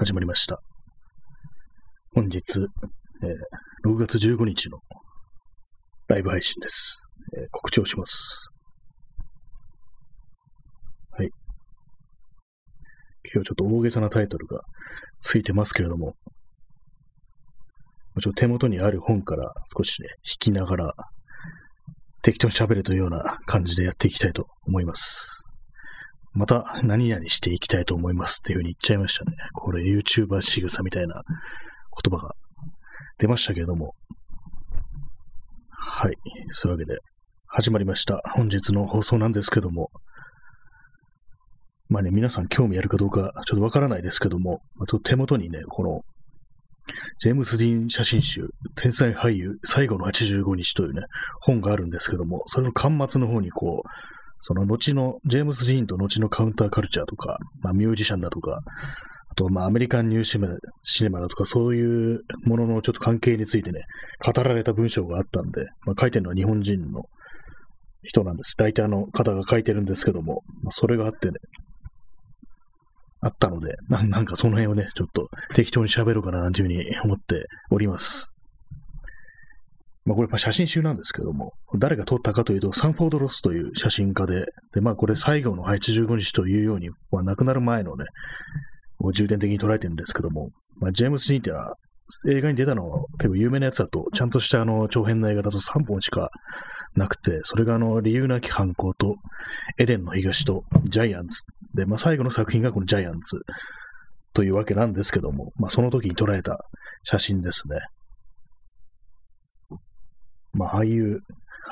始まりました。本日、えー6月15日のライブ配信です。えー告知をします。はい。今日ちょっと大げさなタイトルがついてますけれども、ちょっと手元にある本から少しね、引きながら適当に喋るというような感じでやっていきたいと思います。また何々していきたいと思いますっていう風に言っちゃいましたね。これ YouTuber 仕草みたいな言葉が出ましたけれども。はい。そういうわけで始まりました。本日の放送なんですけども。まあね、皆さん興味あるかどうかちょっとわからないですけども、ちょっと手元にね、このジェームス・ディーン写真集、天才俳優最後の85日というね、本があるんですけども、それの巻末の方にこう、その後の、ジェームス・ディーンと後のカウンターカルチャーとか、まあミュージシャンだとか、あとまあアメリカンニューシネマシネマだとか、そういうもののちょっと関係についてね、語られた文章があったんで、まあ書いてるのは日本人の人なんです。ライターの方が書いてるんですけども、まあ、それがあってね、あったのでな、なんかその辺をね、ちょっと適当に喋ろうかななんていうふうに思っております。まあこれ写真集なんですけども、誰が撮ったかというと、サンフォード・ロスという写真家で、で、まあこれ最後の85日というように、まあ亡くなる前のね、重点的に捉えてるんですけども、まあジェームス・ディーンっていうのは、映画に出たのは結構有名なやつだと、ちゃんとしたあの長編の映画だと3本しかなくて、それがあの理由なき犯行と、エデンの東とジャイアンツ。で、まあ最後の作品がこのジャイアンツというわけなんですけども、まあその時に捉えた写真ですね。まあ俳優、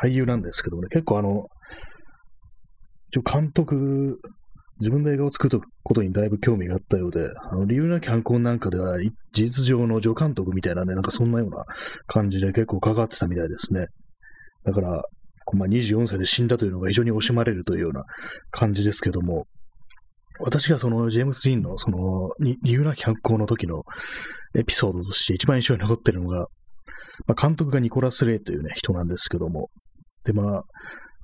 俳優なんですけどもね、結構あの、一応監督、自分で映画を作ることにだいぶ興味があったようで、あの理由なき犯行なんかでは、事実上の助監督みたいなね、なんかそんなような感じで結構関わってたみたいですね。だから、まあ、24歳で死んだというのが非常に惜しまれるというような感じですけども、私がそのジェームス・ディーンのその理由なき犯行の時のエピソードとして一番印象に残ってるのが、まあ、監督がニコラス・レイというね、人なんですけども、で、まあ、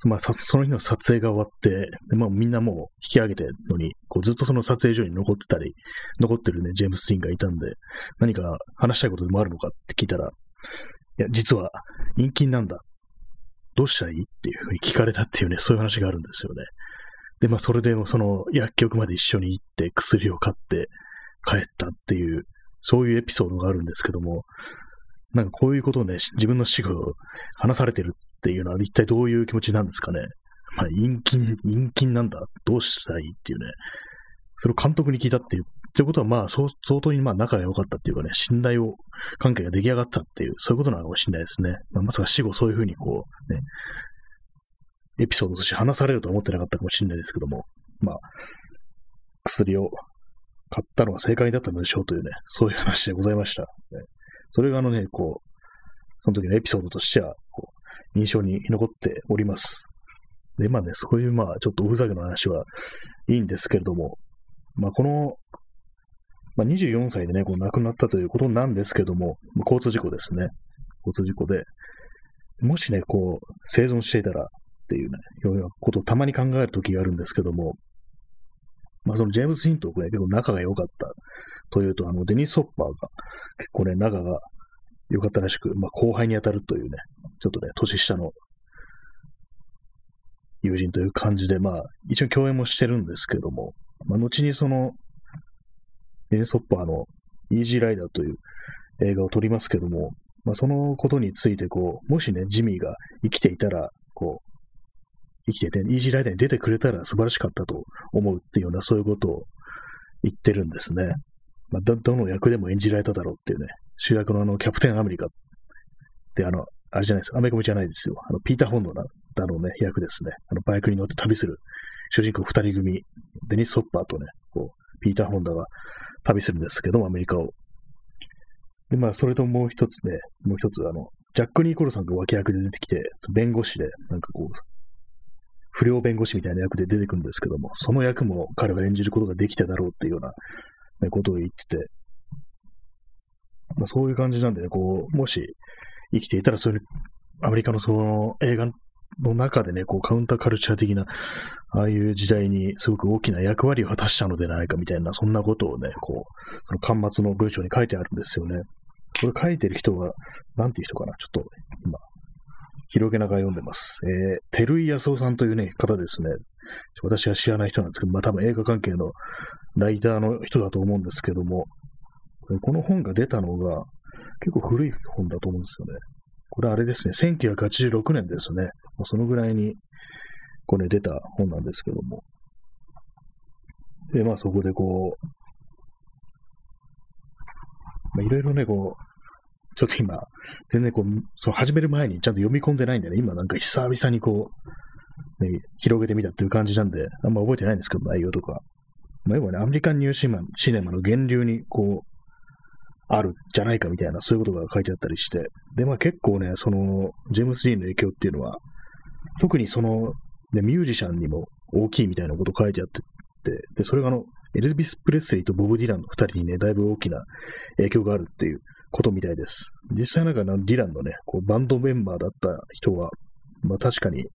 まあ、その日の撮影が終わって、でまあ、みんなもう引き上げてるのに、こうずっとその撮影所に残ってたり、残ってるね、ジェームス・ディンがいたんで、何か話したいことでもあるのかって聞いたら、いや、実は、陰菌なんだ。どうしたらいいっていうふうに聞かれたっていうね、そういう話があるんですよね。で、まあ、それでもその薬局まで一緒に行って薬を買って帰ったっていう、そういうエピソードがあるんですけども、なんかこういうことをね、自分の死後話されてるっていうのは一体どういう気持ちなんですかね。まあ、陰菌、陰菌なんだ。どうしたらいいっていうね。それを監督に聞いたっていう。ってことは、まあ、相当にまあ仲が良かったっていうかね、信頼を、関係が出来上がったっていう、そういうことなのかもしれないですね。まあ、まさか死後そういうふうにこう、ね、エピソードとして話されるとは思ってなかったかもしれないですけども、まあ、薬を買ったのが正解だったのでしょうというね、そういう話でございました。ねそれがあのね、こう、その時のエピソードとしては、こう、印象に残っております。で、まあね、そういうまあ、ちょっとおふざけの話はいいんですけれども、まあこの、まあ24歳でね、こう亡くなったということなんですけども、交通事故ですね。交通事故で、もしね、こう、生存していたらっていうね、ようなことをたまに考える時があるんですけども、まあそのジェームズ・ヒントとね、結構仲が良かったというと、あの、デニス・ホッパーが結構ね、仲が良かったらしく、まあ後輩に当たるというね、ちょっとね、年下の友人という感じで、まあ、一応共演もしてるんですけども、まあ、後にその、デニス・ホッパーのイージーライダーという映画を撮りますけども、まあ、そのことについて、こう、もしね、ジミーが生きていたら、こう、生きてて、イージーライダーに出てくれたら素晴らしかったと思うっていうような、そういうことを言ってるんですね。まあ、ど、どの役でも演じられただろうっていうね、主役のあの、キャプテンアメリカって、あの、あれじゃないです。アメコミじゃないですよ。あの、ピーター・ホンドだろうね、役ですね。あの、バイクに乗って旅する主人公二人組、デニス・ホッパーとね、こう、ピーター・ホンダが旅するんですけども、アメリカを。で、まあ、それともう一つね、もう一つ、あの、ジャック・ニーコルさんが脇役で出てきて、弁護士で、なんかこう、不良弁護士みたいな役で出てくるんですけども、その役も彼が演じることができただろうっていうような、ね、ことを言ってて、まあ、そういう感じなんでね、こう、もし生きていたら、そういうアメリカのその映画の中でね、こうカウンターカルチャー的な、ああいう時代にすごく大きな役割を果たしたのではないかみたいな、そんなことをね、こう、その端末の文章に書いてあるんですよね。これ書いてる人は、なんていう人かなちょっと今、広げながら読んでます。えー、照井康夫さんというね、方ですね。私は知らない人なんですけど、まあ多分映画関係のライターの人だと思うんですけども、この本が出たのが結構古い本だと思うんですよね。これあれですね、1986年ですね。そのぐらいに、これ出た本なんですけども。で、まあそこでこう、まあいろいろね、こう、ちょっと今、全然こう、その始める前にちゃんと読み込んでないんでね、今なんか久々にこう、ね、広げてみたっていう感じなんで、あんま覚えてないんですけど、内容とか。まあ、要はね、アメリカンニューシマシネマの源流にこう、あるじゃないかみたいな、そういうことが書いてあったりして、で、まあ結構ね、その、ジェームス・ディーンの影響っていうのは、特にその、ね、ミュージシャンにも大きいみたいなこと書いてあって、で、それがあの、エリザベス・プレスリーとボブ・ディランの二人にね、だいぶ大きな影響があるっていうことみたいです。実際なんかディランのね、こうバンドメンバーだった人は、まあ確かにね、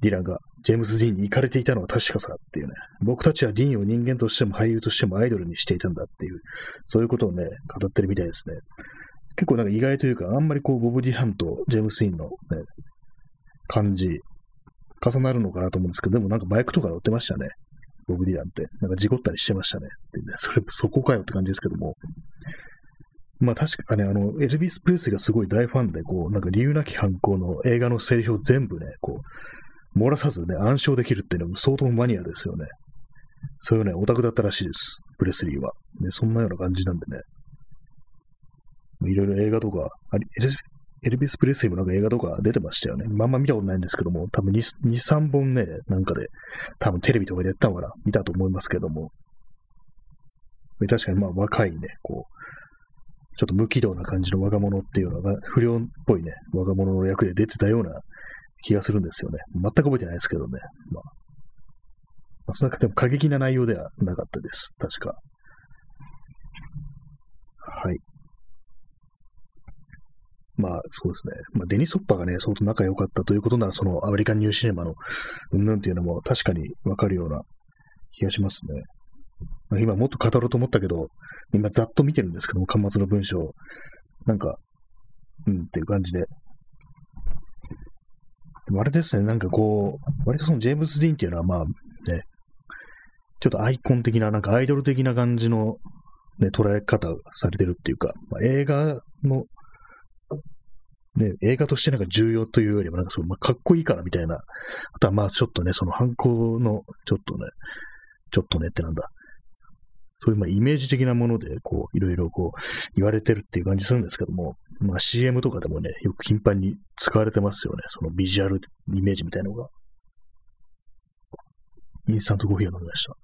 ディランがジェームズ・ディーンに行かれていたのは確かさっていうね、僕たちはディーンを人間としても俳優としてもアイドルにしていたんだっていう、そういうことをね、語ってるみたいですね。結構なんか意外というか、あんまりこう、ボブ・ディランとジェームス・ディーンのね、感じ、重なるのかなと思うんですけど、でもなんかバイクとか乗ってましたね。ボブ・ディランって。なんか事故ったりしてましたね。でねそれ、そこかよって感じですけども。まあ確かね、あの、エルビス・プレスがすごい大ファンで、こう、なんか理由なき犯行の映画のセリフを全部ね、こう、漏らさずね、暗唱できるっていうのも相当マニアですよね。そういうね、オタクだったらしいです。プレスリーは。ね、そんなような感じなんでね。いろいろ映画とか、ありエルビス・プレスリーもなんか映画とか出てましたよね。まんま見たことないんですけども、多分2、2 3本ね、なんかで、多分テレビとかでやったのかな、見たと思いますけども。確かにまあ若いね、こう、ちょっと無軌道な感じの若者っていうのが、不良っぽいね、若者の役で出てたような気がするんですよね。全く覚えてないですけどね。まあ、まあ、その中でも過激な内容ではなかったです。確か。はい。まあ、そうですね。まあ、デニス・ホッパーがね、相当仲良かったということなら、そのアメリカンニューシネマのうんぬんっていうのも確かにわかるような気がしますね。今もっと語ろうと思ったけど、今ざっと見てるんですけども、端末の文章。なんか、うんっていう感じで。でもあれですね、なんかこう、割とそのジェームズ・ディーンっていうのはまあね、ちょっとアイコン的な、なんかアイドル的な感じの、ね、捉え方されてるっていうか、まあ、映画の、ね、映画としてなんか重要というよりも、なんかそう、まあ、かっこいいからみたいな、あとはまあちょっとね、その犯行の、ちょっとね、ちょっとねってなんだ、そういうまあイメージ的なもので、こう、いろいろこう、言われてるっていう感じするんですけども、まあ CM とかでもね、よく頻繁に使われてますよね。そのビジュアルイメージみたいなのが。インスタントコーヒーを飲みました。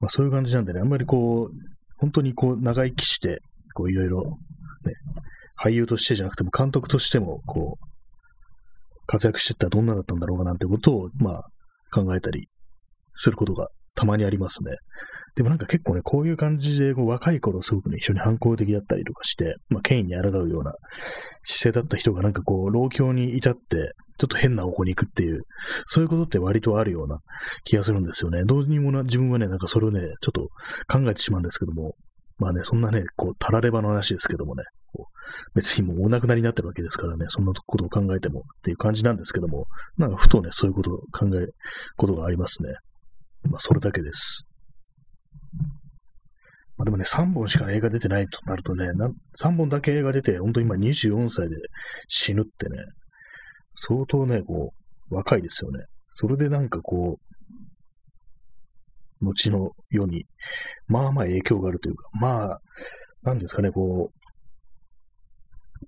まあそういう感じなんでね、あんまりこう、本当にこう、長生きして、こう、いろいろ、ね、俳優としてじゃなくても監督としても、こう、活躍してったらどんなだったんだろうかなんてことを、まあ、考えたりすることがたまにありますね。でもなんか結構ね、こういう感じで、こう若い頃すごくね、一緒に反抗的だったりとかして、まあ、権威に抗うような姿勢だった人がなんかこう、老境に至って、ちょっと変な方向に行くっていう、そういうことって割とあるような気がするんですよね。どうにもな、自分はね、なんかそれをね、ちょっと考えてしまうんですけども、まあね、そんなね、こう、たらればの話ですけどもね、こう別にもうお亡くなりになってるわけですからね、そんなことを考えてもっていう感じなんですけども、なんかふとね、そういうことを考えことがありますね。まあ、それだけです。まあ、でもね、3本しか映画出てないとなるとね、3本だけ映画出て、本当に今24歳で死ぬってね、相当ね、こう、若いですよね。それでなんかこう、後の世に、まあまあ影響があるというか、まあ、なんですかね、こう、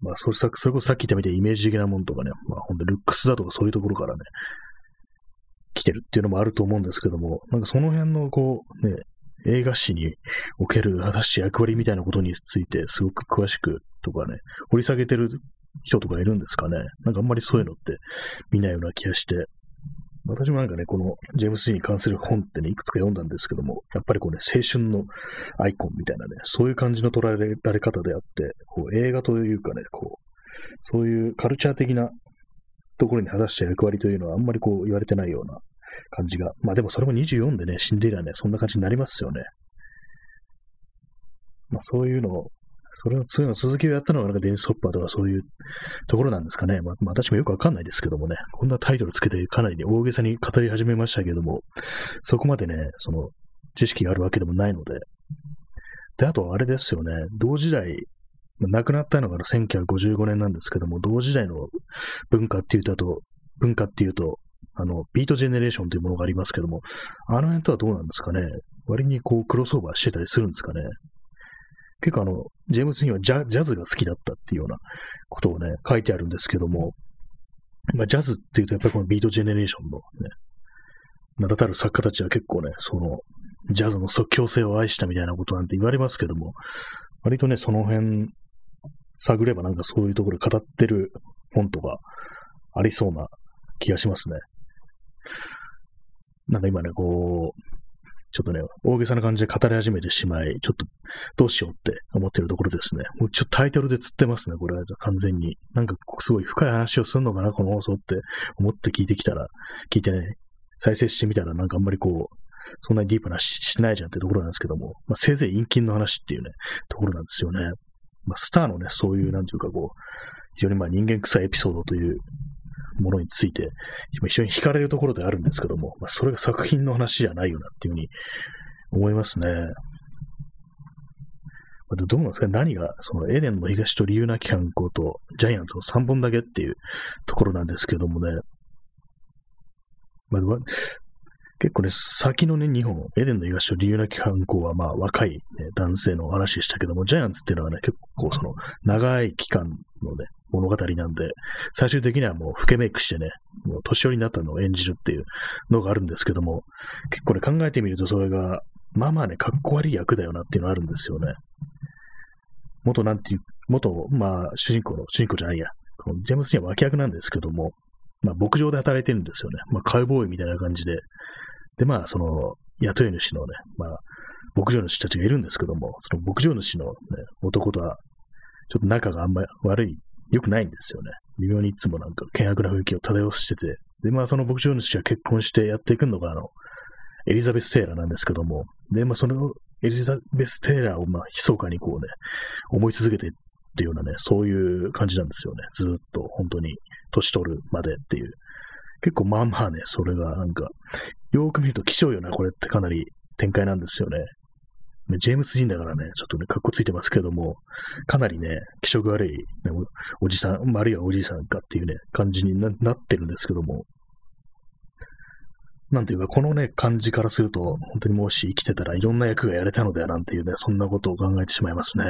まあ、それこそさっき言ったみたいにイメージ的なものとかね、まあ、ほんとルックスだとかそういうところからね、来てるっていうのもあると思うんですけども、なんかその辺のこう、ね、映画史における果たして役割みたいなことについてすごく詳しくとかね、掘り下げてる人とかいるんですかね。なんかあんまりそういうのって見ないような気がして、私もなんかね、このジェームス・に関する本ってね、いくつか読んだんですけども、やっぱりこうね、青春のアイコンみたいなね、そういう感じの捉えられ方であって、こう映画というかね、こう、そういうカルチャー的なところに果たした役割というのはあんまりこう言われてないような感じが。まあでもそれも24でね、死んでいりゃね、そんな感じになりますよね。まあそういうのを、それの次の続きをやったのがなんかデニス・ホッパーとかそういうところなんですかね。まあ、まあ、私もよくわかんないですけどもね、こんなタイトルつけてかなり、ね、大げさに語り始めましたけども、そこまでね、その知識があるわけでもないので。で、あとあれですよね、同時代、亡くなったのが1955年なんですけども、同時代の文化っていうと、文化っていうと、あの、ビートジェネレーションというものがありますけども、あの辺とはどうなんですかね？割にこう、クロスオーバーしてたりするんですかね？結構あの、ジェームス・にはジャジャズが好きだったっていうようなことをね、書いてあるんですけども、まあ、ジャズっていうとやっぱりこのビートジェネレーションのね、名だたる作家たちは結構ね、その、ジャズの即興性を愛したみたいなことなんて言われますけども、割とね、その辺、探ればなんかそういうところ語ってる本とかありそうな気がしますね。なんか今ね、こう、ちょっとね、大げさな感じで語り始めてしまい、ちょっとどうしようって思ってるところですね。もうちょっとタイトルで釣ってますね、これは完全に。なんかすごい深い話をするのかな、この放送って思って聞いてきたら、聞いてね、再生してみたらなんかあんまりこう、そんなにディープな話しないじゃんってところなんですけども、まあ、せいぜい陰菌の話っていうね、ところなんですよね。まあ、スターのね、そういう、なんていうかこう、非常にまあ人間臭いエピソードというものについて、非常に惹かれるところであるんですけども、まあ、それが作品の話じゃないよなっていうふうに思いますね。どうなんですか？何が、そのエデンの東と理由なき犯行とジャイアンツの3本だけっていうところなんですけどもね。まあ、結構ね、先のね、日本、エデンの東と理由なき犯行は、まあ、若い、ね、男性の話でしたけども、ジャイアンツっていうのはね、結構その、長い期間のね、物語なんで、最終的にはもう老けメイクしてね、もう年寄りになったのを演じるっていうのがあるんですけども、結構ね、考えてみるとそれが、まあまあね、かっこ悪い役だよなっていうのがあるんですよね。元なんていう、元、まあ、主人公の、主人公じゃないや、このジェームス・には脇役なんですけども、まあ、牧場で働いてるんですよね。まあ、カウボーイみたいな感じで。で、まあ、その、雇い主のね、まあ、牧場主たちがいるんですけども、その牧場主の、ね、男とは、ちょっと仲があんまり悪い良くないんですよね。微妙にいつもなんか険悪な雰囲気を漂わしてて。で、まあその牧場主が結婚してやっていくのが、あの、エリザベス・テイラーなんですけども、で、まあそのエリザベス・テイラーをまあ密かにこうね、思い続けてっていうようなね、そういう感じなんですよね。ずっと本当に年取るまでっていう。結構まあまあね、それがなんか、よーく見ると希少よな、これってかなり展開なんですよね。ジェームス・ジンだからね、ちょっとね、格好ついてますけども、かなりね、気色悪い、ね、おじさん、あるいはおじいさんかっていうね、感じになってるんですけども、なんていうか、このね、感じからすると、本当にもし生きてたらいろんな役がやれたのではなんていうね、そんなことを考えてしまいますね。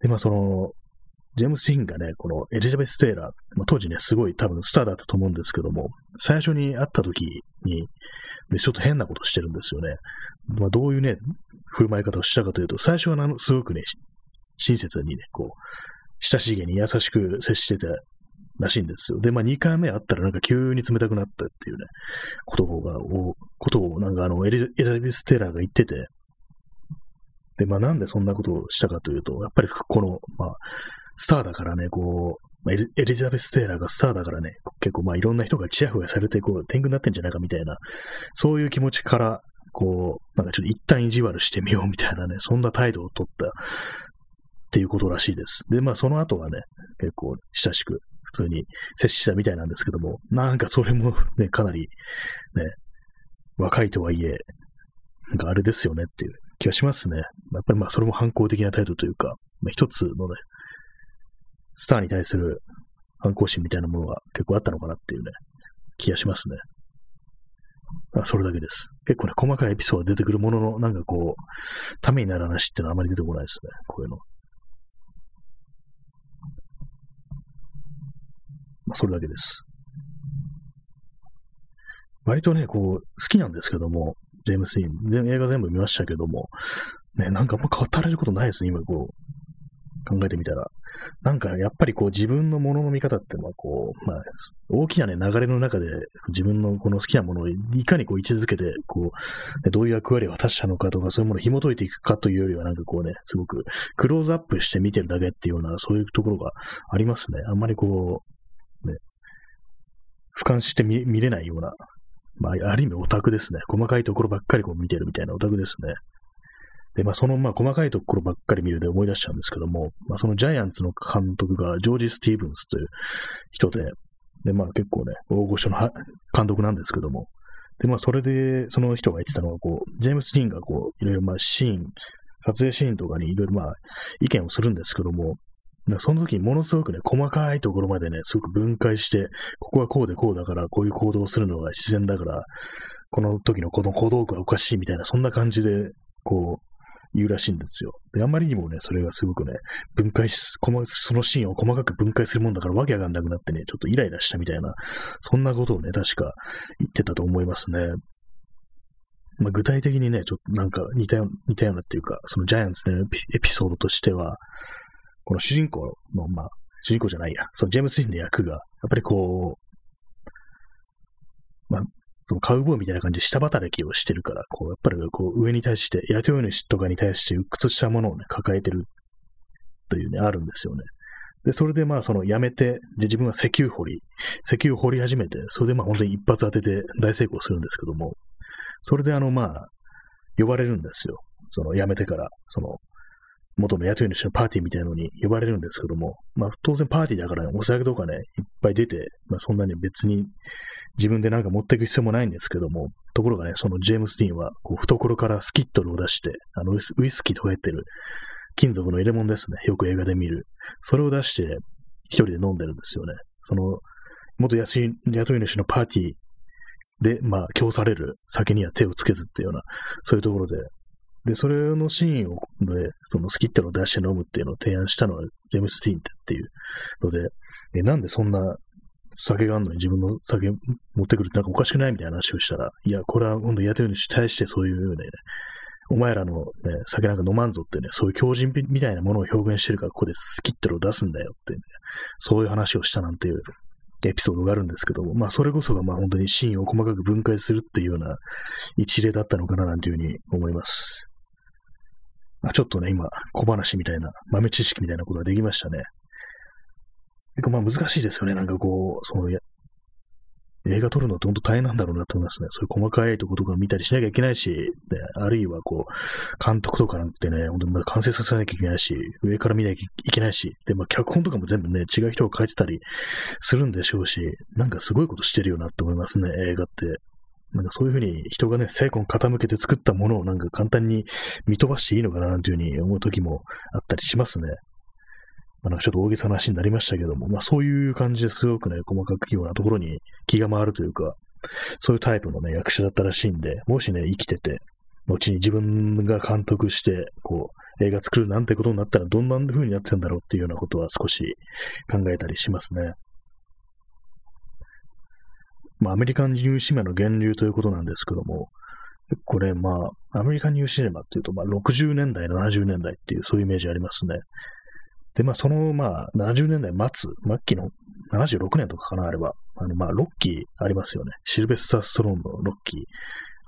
で、まあその、ジェームス・ヒンがね、このエリザベス・テイラー、まあ、当時ね、すごい多分スターだったと思うんですけども、最初に会った時に、ちょっと変なことしてるんですよね。まあ、どういうね、振る舞い方をしたかというと、最初はすごくね、親切にね、こう、親しげに優しく接してたらしいんですよ。で、まあ、2回目会ったらなんか急に冷たくなったっていうね、ことが、ことをなんかあのエリザベス・テイラーが言ってて、で、まあ、なんでそんなことをしたかというと、やっぱりこの、まあ、スターだからね、こう、まあ、エリザベス・テイラーがスターだからね、結構まあいろんな人がチヤホヤされて、こう、天狗になってんじゃないかみたいな、そういう気持ちから、こう、なんかちょっと一旦意地悪してみようみたいなね、そんな態度をとったっていうことらしいです。で、まあその後はね、結構親しく普通に接したみたいなんですけども、なんかそれもね、かなりね、若いとはいえ、なんかあれですよねっていう気がしますね。やっぱりまあそれも反抗的な態度というか、まあ、一つのね、スターに対する反抗心みたいなものが結構あったのかなっていうね、気がしますね。あそれだけです。結構ね、細かいエピソード出てくるものの、なんかこう、ためになる話っていうのはあまり出てこないですね。こういうの。まあ、それだけです。割とね、こう、好きなんですけども、ジェームス・イン、映画全部見ましたけども、ね、なんかあんま語られることないですね、今こう、考えてみたら。なんかやっぱりこう自分のものの見方っていうのはこう、まあ、大きなね、流れの中で自分のこの好きなものをいかにこう位置づけて、こう、どういう役割を果たしたのかとか、そういうものを紐解いていくかというよりは、なんかこうね、すごくクローズアップして見てるだけっていうような、そういうところがありますね。あんまりこう、ね俯瞰して見見れないような、まあ、ある意味オタクですね。細かいところばっかりこう見てるみたいなオタクですね。で、まあ、その、まあ、細かいところばっかり見るで思い出しちゃうんですけども、まあ、そのジャイアンツの監督がジョージ・スティーブンスという人で、で、まあ、結構ね、大御所の監督なんですけども、で、まあ、それで、その人が言ってたのは、こう、ジェームス・ディーンが、こう、いろいろ、まあ、シーン、撮影シーンとかにいろいろ、まあ、意見をするんですけども、その時にものすごくね、細かいところまでね、すごく分解して、ここはこうでこうだから、こういう行動をするのが自然だから、この時のこの小道具はおかしいみたいな、そんな感じで、こう、言うらしいんですよ。で、あまりにもね、それがすごくね、分解し、そのシーンを細かく分解するもんだからわけわかんなくなってね、ちょっとイライラしたみたいな、そんなことをね、確か言ってたと思いますね。まあ、具体的にね、ちょっとなんか似たよう似たようなっていうか、そのジャイアンツのエピソードとしては、この主人公の、まあ、主人公じゃないや、そのジェームス・リンの役が、やっぱりこう、そのカウボーイみたいな感じで下働きをしてるから、こう、やっぱりこう上に対して、雇い主とかに対して鬱屈したものをね、抱えてるというね、あるんですよね。で、それでまあ、その辞めて、で、自分は石油掘り、石油掘り始めて、それでまあ、本当に一発当てて大成功するんですけども、それであの、まあ、呼ばれるんですよ。その辞めてから、その、元の雇い主のパーティーみたいなのに呼ばれるんですけども、まあ当然パーティーだから、ね、お酒とかね、いっぱい出て、まあそんなに別に自分でなんか持っていく必要もないんですけども、ところがね、そのジェームス・ディーンは、こう懐からスキットルを出して、あのウイスキーとか入ってる金属の入れ物ですね。よく映画で見る。それを出して、一人で飲んでるんですよね。その、元雇い主のパーティーで、まあ、供される酒には手をつけずっていうような、そういうところで、で、それのシーンを、で、そのスキットルを出して飲むっていうのを提案したのは、ジェームス・ティーンってっていうので、え、なんでそんな酒があるのに自分の酒持ってくるってなんかおかしくないみたいな話をしたら、いや、これは今度雇い主に対してそういうね、お前らの、ね、酒なんか飲まんぞってね、そういう強靭みたいなものを表現してるから、ここでスキットルを出すんだよって、ね、そういう話をしたなんていうエピソードがあるんですけども、まあそれこそがまあ本当にシーンを細かく分解するっていうような一例だったのかななんていうふうに思います。あちょっとね、今、小話みたいな、豆知識みたいなことができましたね。結構まあ難しいですよね。なんかこう、その、映画撮るのって本当大変なんだろうなと思いますね。そういう細かいところとか見たりしなきゃいけないし、ね、あるいはこう、監督とかなんてね、本当に完成させなきゃいけないし、上から見なきゃいけないし、で、まあ脚本とかも全部ね、違う人が書いてたりするんでしょうし、なんかすごいことしてるよなって思いますね、映画って。なんかそういうふうに人がね、精魂傾けて作ったものをなんか簡単に見飛ばしていいのかななんていうふうに思う時もあったりしますね。まあ、なんかちょっと大げさな話になりましたけども、まあそういう感じですごくね、細かくようなところに気が回るというか、そういうタイプのね、役者だったらしいんで、もしね、生きてて、後に自分が監督して、こう、映画作るなんてことになったらどんな風になってたんだろうっていうようなことは少し考えたりしますね。まあ、アメリカンニューシネマの源流ということなんですけども、これ、まあ、アメリカンニューシネマっていうと、まあ、60年代、70年代っていう、そういうイメージありますね。で、まあ、その、まあ、70年代末、末期の、76年とかかな、あれば、あの、まあ、ロッキーありますよね。シルベスター・ストローンのロッキー。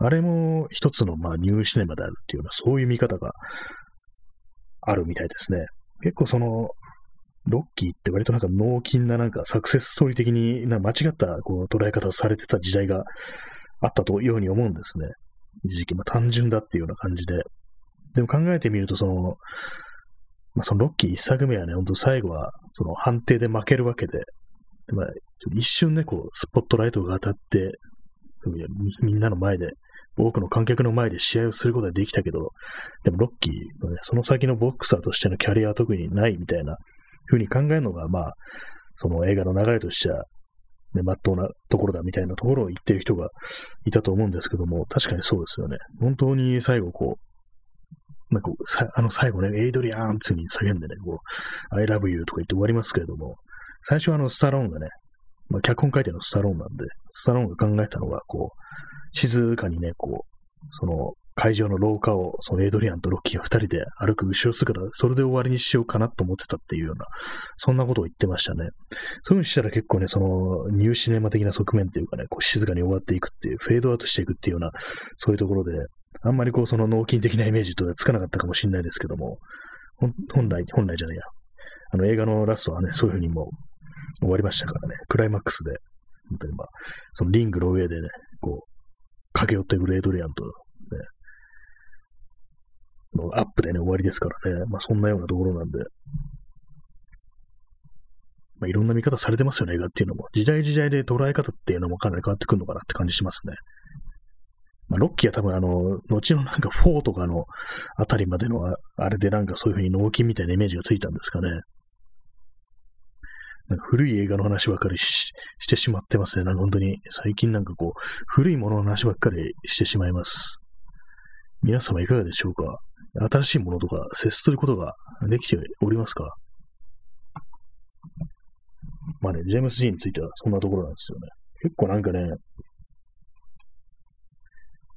あれも一つの、まあ、ニューシネマであるっていうような、そういう見方があるみたいですね。結構その、ロッキーって割となんか脳筋ななんかサクセスストーリー的にな間違ったこう捉え方をされてた時代があったというように思うんですね。一時期、まあ単純だっていうような感じで。でも考えてみると、その、まあ、そのロッキー一作目はね、ほんと最後は、その判定で負けるわけで、でまあ、一瞬ね、こう、スポットライトが当たって、そういみんなの前で、多くの観客の前で試合をすることができたけど、でもロッキーのね、その先のボクサーとしてのキャリアは特にないみたいなふうに考えるのが、まあ、その映画の流れとしては、ね、まっとうなところだみたいなところを言ってる人がいたと思うんですけども、確かにそうですよね。本当に最後こう、なんかあの最後ね、エイドリアンツに叫んでね、こう、I love you とか言って終わりますけれども、最初はあの、スタローンがね、まあ、脚本書いてのスタローンなんで、スタローンが考えたのが、こう、静かにね、こう、その、会場の廊下を、そのエイドリアンとロッキーが二人で歩く後ろ姿、それで終わりにしようかなと思ってたっていうような、そんなことを言ってましたね。そういうふうにしたら結構ね、その、ニューシネマ的な側面っていうかね、こう静かに終わっていくっていう、フェードアウトしていくっていうような、そういうところで、あんまりこう、その脳筋的なイメージとはつかなかったかもしれないですけども、本来、本来じゃないや。あの映画のラストはね、そういうふうにも終わりましたからね、クライマックスで、本当にまあ、そのリングの上でね、こう、駆け寄ってくるエイドリアンと、ね、のアップでね、終わりですからね、まあそんなようなところなんで、まあいろんな見方されてますよね、映画っていうのも。時代時代で捉え方っていうのもかなり変わってくるのかなって感じしますね。まあ、ロッキーは多分あの、後のなんか4とかのあたりまでのあれでなんかそういう風に納金みたいなイメージがついたんですかね。なんか古い映画の話ばっかりしてしまってますね。なんか本当に最近なんかこう、古いものの話ばっかりしてしまいます。皆様いかがでしょうか？新しいものとか接することができておりますか？まあね、ジェームス・ジーンについてはそんなところなんですよね。結構なんかね、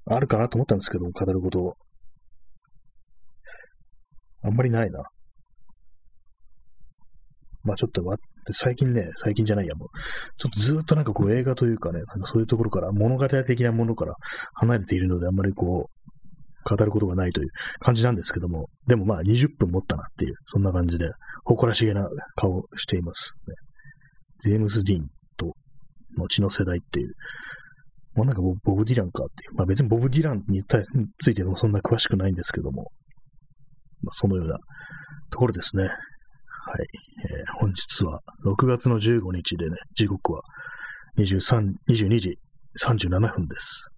あるかなと思ったんですけど、語ること。あんまりないな。まあちょっと待って、最近ね、最近じゃないや、もう、ちょっとずっとなんかこう映画というかね、なんかそういうところから、物語的なものから離れているので、あんまりこう、語ることがないという感じなんですけども、でもまあ20分持ったなっていう、そんな感じで、誇らしげな顔をしています、ね。ジェームス・ディーンと、後の世代っていう、もうなんかボブ・ディランかっていう。まあ別にボブ・ディランについてもそんな詳しくないんですけども、まあそのようなところですね。はい。えー、本日は6月の15日でね、時刻は23、22時37分です。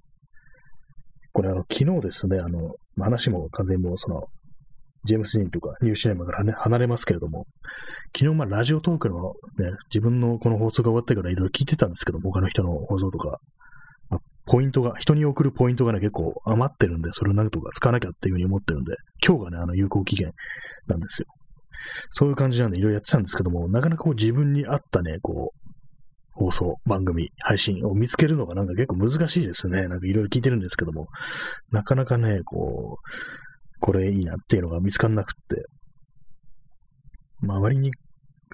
これあの、昨日ですね、あの、話も完全にもうその、ジェームス・ディーンとかニューシネマからね、離れますけれども、昨日まあラジオトークのね、自分のこの放送が終わってからいろいろ聞いてたんですけども、他の人の放送とか、ポイントが、人に送るポイントがね、結構余ってるんで、それをなんとか使わなきゃっていうふうに思ってるんで、今日がね、あの有効期限なんですよ。そういう感じなんでいろいろやってたんですけども、なかなかこう自分に合ったね、こう、放送、番組、配信を見つけるのがなんか結構難しいですね。なんかいろいろ聞いてるんですけども、なかなかね、こう、これいいなっていうのが見つかんなくって、周りに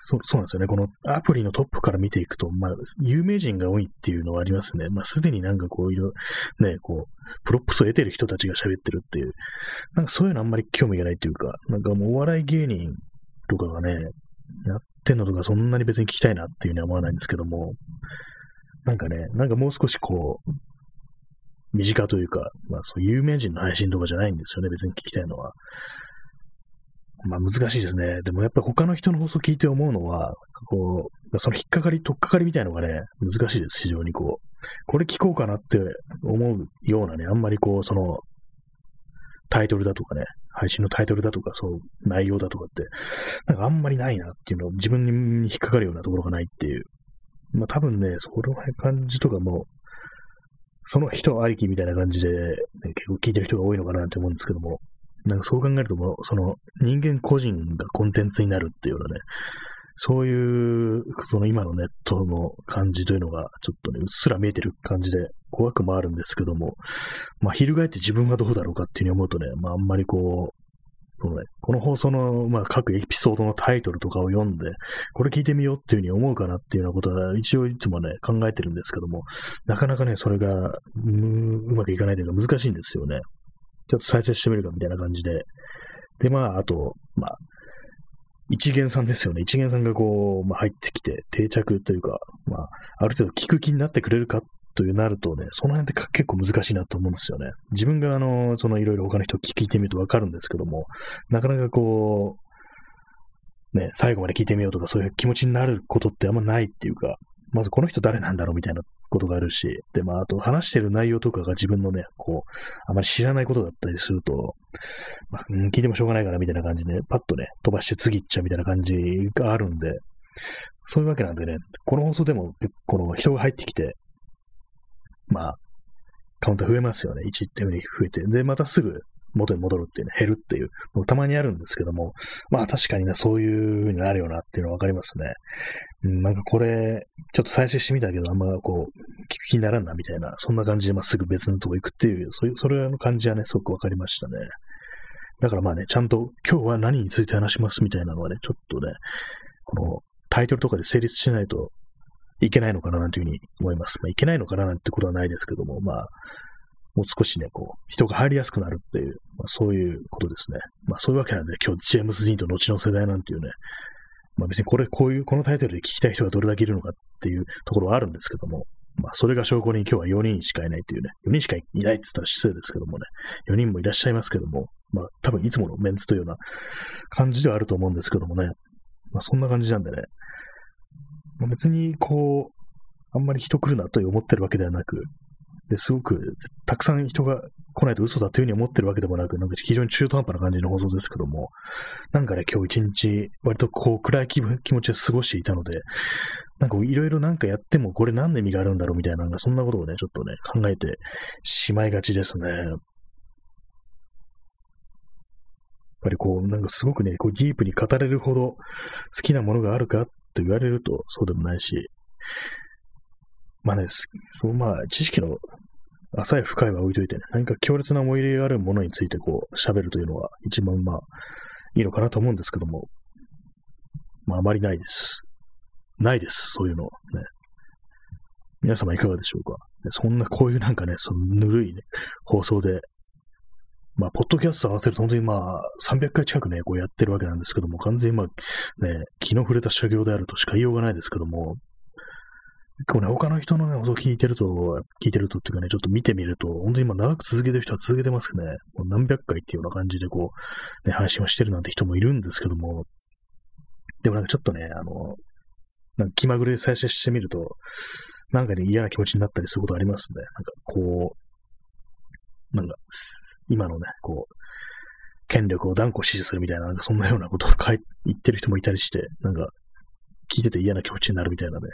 そう、そうなんですよね。このアプリのトップから見ていくと、まあ、有名人が多いっていうのはありますね。まあ、すでになんかこう、いろ、ね、こう、プロップスを得てる人たちが喋ってるっていう、なんかそういうのあんまり興味がないっていうか、なんかもうお笑い芸人とかがね、やってんのとかそんなに別に聞きたいなっていうふうには思わないんですけども、なんかね、なんかもう少しこう、身近というか、まあそう有名人の配信とかじゃないんですよね、別に聞きたいのは。まあ難しいですね。でもやっぱ他の人の放送聞いて思うのは、こう、その引っかかり、とっかかりみたいのがね、難しいです、非常にこう。これ聞こうかなって思うようなね、あんまりこう、その、タイトルだとかね、配信のタイトルだとか、そう、内容だとかって、なんかあんまりないなっていうのを自分に引っかかるようなところがないっていう。まあ多分ね、その感じとかも、その人ありきみたいな感じで、ね、結構聞いてる人が多いのかなって思うんですけども、なんかそう考えると、その人間個人がコンテンツになるっていうようなね、そういう、その今のネットの感じというのが、ちょっとね、うっすら見えてる感じで怖くもあるんですけども、まあ、翻って自分はどうだろうかっていうふうに思うとね、まあ、あんまりこう、このね、この放送の、まあ、各エピソードのタイトルとかを読んで、これ聞いてみようっていうふうに思うかなっていうようなことは、一応いつもね、考えてるんですけども、なかなかね、それが、うまくいかないというか難しいんですよね。ちょっと再生してみるかみたいな感じで。で、まあ、あと、まあ、一元さんですよね。一元さんがこう、まあ、入ってきて定着というか、まあ、ある程度聞く気になってくれるかというなるとね、その辺って結構難しいなと思うんですよね。自分があの、そのいろいろ他の人聞いてみるとわかるんですけども、なかなかこう、ね、最後まで聞いてみようとかそういう気持ちになることってあんまないっていうか、まずこの人誰なんだろうみたいなことがあるし、で、まあ、あと話してる内容とかが自分のね、こう、あまり知らないことだったりすると、まあ、聞いてもしょうがないからみたいな感じで、ね、パッとね、飛ばして次行っちゃうみたいな感じがあるんで、そういうわけなんでね、この放送でも、この人が入ってきて、まあ、カウンター増えますよね。1っていう風に増えて。で、またすぐ元に戻るっていうね、減るっていう、もうたまにあるんですけども、まあ確かにね、そういう風になるよなっていうのはわかりますね。うん、なんかこれ、ちょっと再生してみたけど、あんまこう、聞く気にならんなみたいな、そんな感じでまっすぐ別のとこ行くっていう、そういう、それの感じはね、すごくわかりましたね。だからまあね、ちゃんと今日は何について話しますみたいなのはね、ちょっとね、このタイトルとかで成立しないといけないのかななんていうふうに思います。まあ、いけないのかななんてことはないですけども、まあ、もう少しね、こう、人が入りやすくなるっていう、まあ、そういうことですね。まあそういうわけなんで、今日ジェームス・ディーンと後の世代なんていうね、まあ別にこれ、こういう、このタイトルで聞きたい人がどれだけいるのかっていうところはあるんですけども、まあそれが証拠に今日は4人しかいないというね、4人しかいないって言ったら失礼ですけどもね、4人もいらっしゃいますけども、まあ多分いつものメンツというような感じではあると思うんですけどもね、まあそんな感じなんでね、まあ、別にこう、あんまり人来るなと思ってるわけではなく、ですごく、たくさん人が来ないと嘘だというふうに思ってるわけでもなく、なんか非常に中途半端な感じの放送ですけども、なんかね、今日一日、割とこう、暗い気分気持ちで過ごしていたので、なんかいろいろなんかやってもこれ何の意味があるんだろうみたいな、なんかそんなことをね、ちょっとね、考えてしまいがちですね。やっぱりこう、なんかすごくね、こうディープに語れるほど好きなものがあるかと言われるとそうでもないし、まあね、そう、まあ、知識の浅い深いは置いといてね、何か強烈な思い入れがあるものについてこう、喋るというのは一番まあ、いいのかなと思うんですけども、まあ、あまりないです。ないです、そういうの。ね。皆様いかがでしょうか。そんな、こういうなんかね、そのぬるいね、放送で、まあ、ポッドキャスト合わせると本当にまあ、300回近くね、こうやってるわけなんですけども、完全にまあ、ね、気の触れた作業であるとしか言いようがないですけども、結構ね、他の人のね、放送聞いてると、聞いてるとっていうかね、ちょっと見てみると、本当に今長く続けてる人は続けてますね。もう何百回っていうような感じでこう、ね、配信をしてるなんて人もいるんですけども、でもなんかちょっとね、あの、なんか気まぐれで再生してみると、なんかね、嫌な気持ちになったりすることありますね。なんかこう、なんか、今のね、こう、権力を断固支持するみたいな、なんかそんなようなことを言ってる人もいたりして、なんか、聞いてて嫌な気持ちになるみたいなね、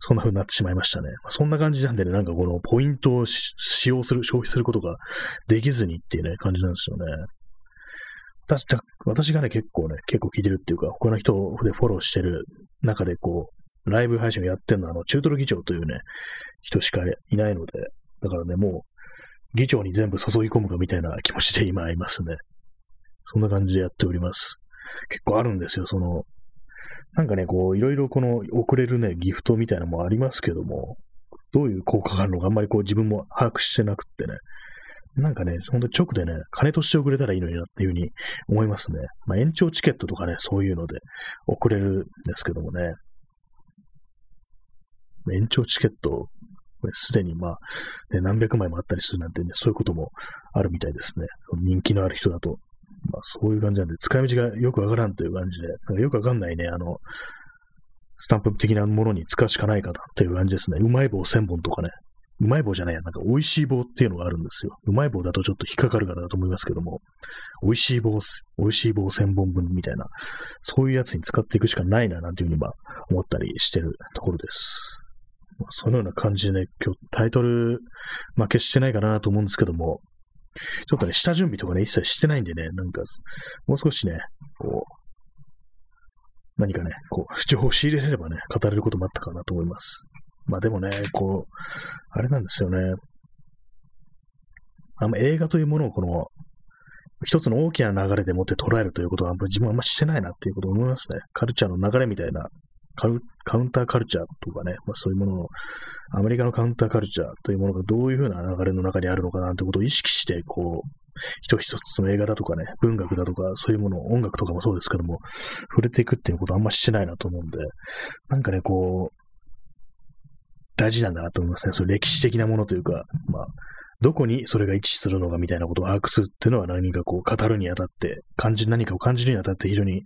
そんな風になってしまいましたね。まあ、そんな感じなんでね、なんかこのポイントを使用する、消費することができずにっていうね、感じなんですよね。私私がね、結構ね、結構聞いてるっていうか、他の人でフォローしてる中でこう、ライブ配信をやってるのは、あの、中トロ議長というね、人しかいないので、だからね、もう、議長に全部注ぎ込むかみたいな気持ちで今いますね。そんな感じでやっております。結構あるんですよ、その、なんかね、こう、いろいろこの送れるね、ギフトみたいなのもありますけども、どういう効果があるのかあんまりこう自分も把握してなくってね、なんかね、ほんと直でね、金として送れたらいいのになっていうふうに思いますね。まあ延長チケットとかね、そういうので送れるんですけどもね。延長チケット、すでにまあ、ね、何百枚もあったりするなんてね、そういうこともあるみたいですね。人気のある人だと。まあ、そういう感じなんで、使い道がよくわからんという感じで、なんかよくわかんないね、あの、スタンプ的なものに使うしかないかなっていう感じですね。うまい棒1000本とかね。うまい棒じゃないや、なんか美味しい棒っていうのがあるんですよ。うまい棒だとちょっと引っかかるからだと思いますけども、美味しい棒、美味しい棒1000本分みたいな、そういうやつに使っていくしかないな、なんていうふうにまあ思ったりしてるところです。まあ、そのような感じでね、今日タイトル負けしてないかなと思うんですけども、ちょっとね、下準備とかね、一切してないんでね、なんか、もう少しね、こう、何かね、こう、情報を仕入れれればね、語れることもあったかなと思います。まあでもね、こう、あれなんですよね。あんま映画というものをこの、一つの大きな流れでもって捉えるということは、自分はあんましてないなっていうことを思いますね。カルチャーの流れみたいなカウンターカルチャーとかね、まあ、そういうものの、アメリカのカウンターカルチャーというものがどういうふうな流れの中にあるのかなってことを意識して、こう、一つ一つの映画だとかね、文学だとか、そういうもの、音楽とかもそうですけども、触れていくっていうことはあんましてないなと思うんで、なんかね、こう、大事なんだなと思いますね。そういう歴史的なものというか、まあ、どこにそれが位置するのかみたいなことを把握するっていうのは何かこう語るにあたって、感じ、何かを感じるにあたって非常に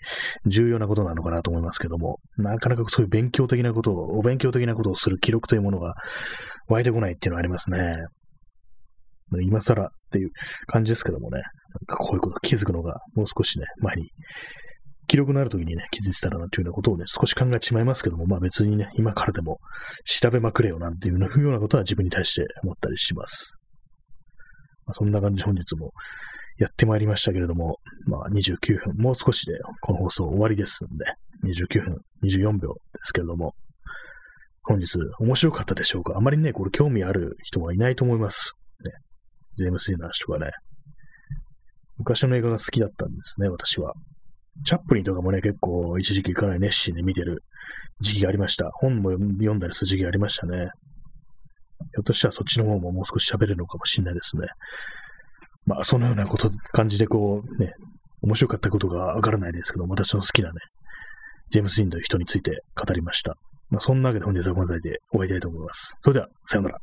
重要なことなのかなと思いますけども、なかなかそういう勉強的なことを、お勉強的なことをする記録というものが湧いてこないっていうのはありますね。今更っていう感じですけどもね、なんかこういうこと気づくのがもう少しね、前に記録のある時にね、気づいてたらなというようなことをね、少し考えてしまいますけども、まあ別にね、今からでも調べまくれよなんていうようなことは自分に対して思ったりします。まあ、そんな感じ本日もやってまいりましたけれども、まあ29分、もう少しでこの放送終わりですんで、29分24秒ですけれども、本日面白かったでしょうか？あまりね、これ興味ある人はいないと思います。ね、ジェームス・ディーの話とかね。昔の映画が好きだったんですね、私は。チャップリンとかもね、結構一時期かなり熱心に見てる時期がありました。本も読んだりする時期がありましたね。ひょっとしたらそっちの方ももう少し喋れるのかもしれないですね。まあ、そのようなこと、感じでこう、ね、面白かったことがわからないですけど、私の好きなね、ジェームス・インという人について語りました。まあ、そんなわけで本日はこの辺りで終わりたいと思います。それでは、さようなら。